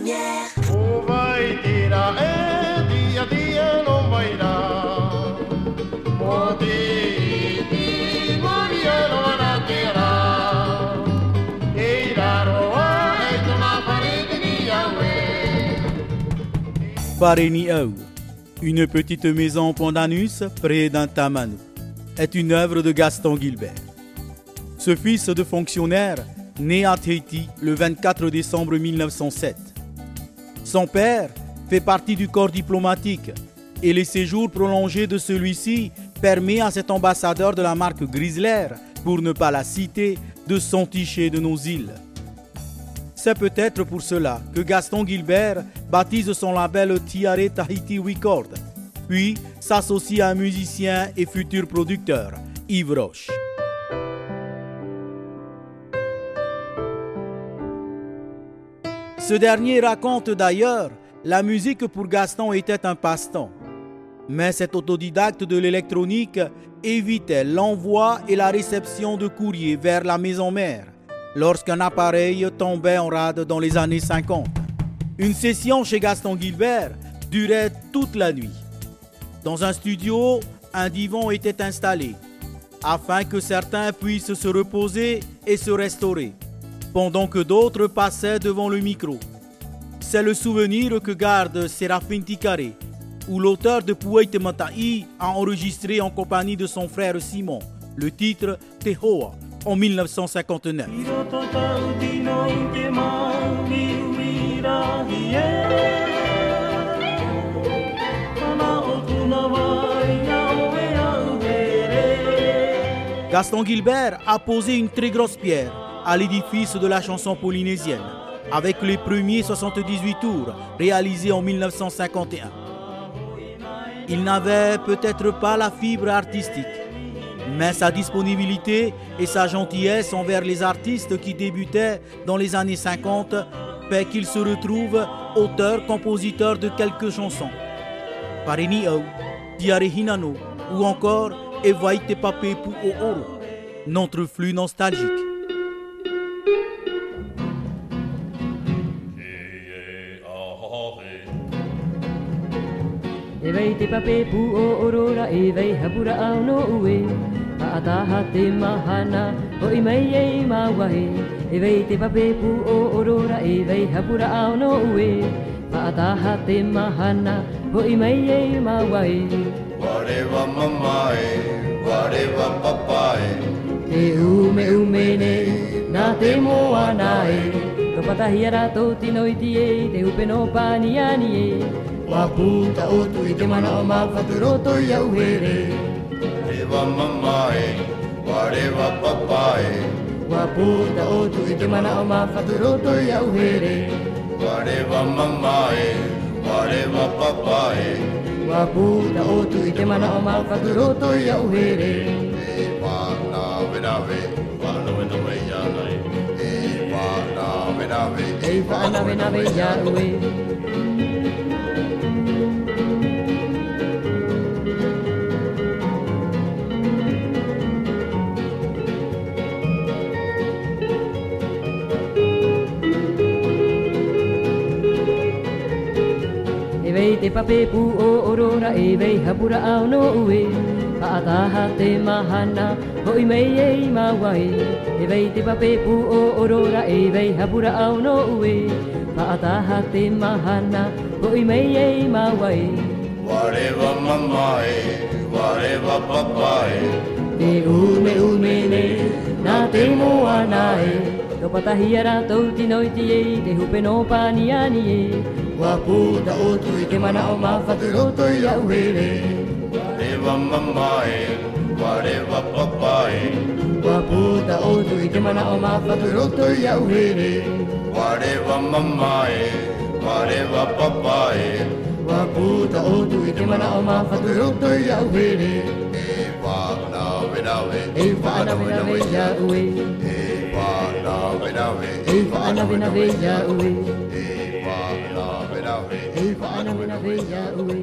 manière. Pareniau, une petite maison Pondanus près d'un tamano, est une œuvre de Gaston Gilbert. Ce fils de fonctionnaire, né à Tahiti le 24 décembre 1907. Son père fait partie du corps diplomatique et les séjours prolongés de celui-ci permet à cet ambassadeur de la marque Grisler, pour ne pas la citer, de s'enticher de nos îles. C'est peut-être pour cela que Gaston Gilbert baptise son label Tiare Tahiti Record, puis s'associe à un musicien et futur producteur, Yves Roche. Ce dernier raconte d'ailleurs la musique pour Gaston était un passe-temps. Mais cet autodidacte de l'électronique évitait l'envoi et la réception de courriers vers la maison mère lorsqu'un appareil tombait en rade dans les années 50. Une session chez Gaston Gilbert durait toute la nuit. Dans un studio, un divan était installé afin que certains puissent se reposer et se restaurer, pendant que d'autres passaient devant le micro. C'est le souvenir que garde Séraphine Ticaré, où l'auteur de Pouet Matai a enregistré en compagnie de son frère Simon le titre Tehoa en 1959. Gaston Gilbert a posé une très grosse pierre à l'édifice de la chanson polynésienne, avec les premiers 78 tours réalisés en 1951. Il n'avait peut-être pas la fibre artistique, mais sa disponibilité et sa gentillesse envers les artistes qui débutaient dans les années 50 fait qu'il se retrouve auteur-compositeur de quelques chansons. Parini Au, Tiare Hinano ou encore Evaite Pape Pu O Oro, notre flux nostalgique. E vei te pape pu o orora e vei hapura au no ue. Paataha te mahana o i mai e ma wahe E vei te pape pu o orora e vei hapura au no ue. Paataha te mahana o i mai e ma wahe Whatever mama e, whatever papa e Te ume ume ne, nā te moa nā e Ka patahi ara tō tino iti e, te upe no pani ani e Mabuta o tu i demana o mawhapiroto i au here Rewa mamae, warewa papae. Mabuta o tu i demana o mawhapiroto i au here Warewa mamae, warewa papae. Mabuta o tu i demana o mawhapiroto i au here E wāna werawe, wāna wena wei anai E wāna werawe, e wāna wena wei anai te pape pu o orora e vei hapura au no ue. Paataha te mahana ho i mei e i mawai. E vei te pape pu o orora e vei hapura au no ue. Paataha te mahana ho i mei e i mawai. Whatever mama e, whatever papa e Te ume ume ne, nā te moa No patahi ara tauti noiti e i te hupe no pani ani e. Wa puta o tu i te mana o mawhatu roto i au he re mama e, wa rewa papa e Wa puta o tu i te mana o mawhatu roto i au he re Wa rewa mama e, wa papa e Wa puta o tu i te mana o mawhatu roto i au he E wa na wera we, e wa na wera we ya ue E wa na we ya ue la ve la ve Eva la ve la ve ya uwe Eva la ve la ve Eva la ve la ve ya uwe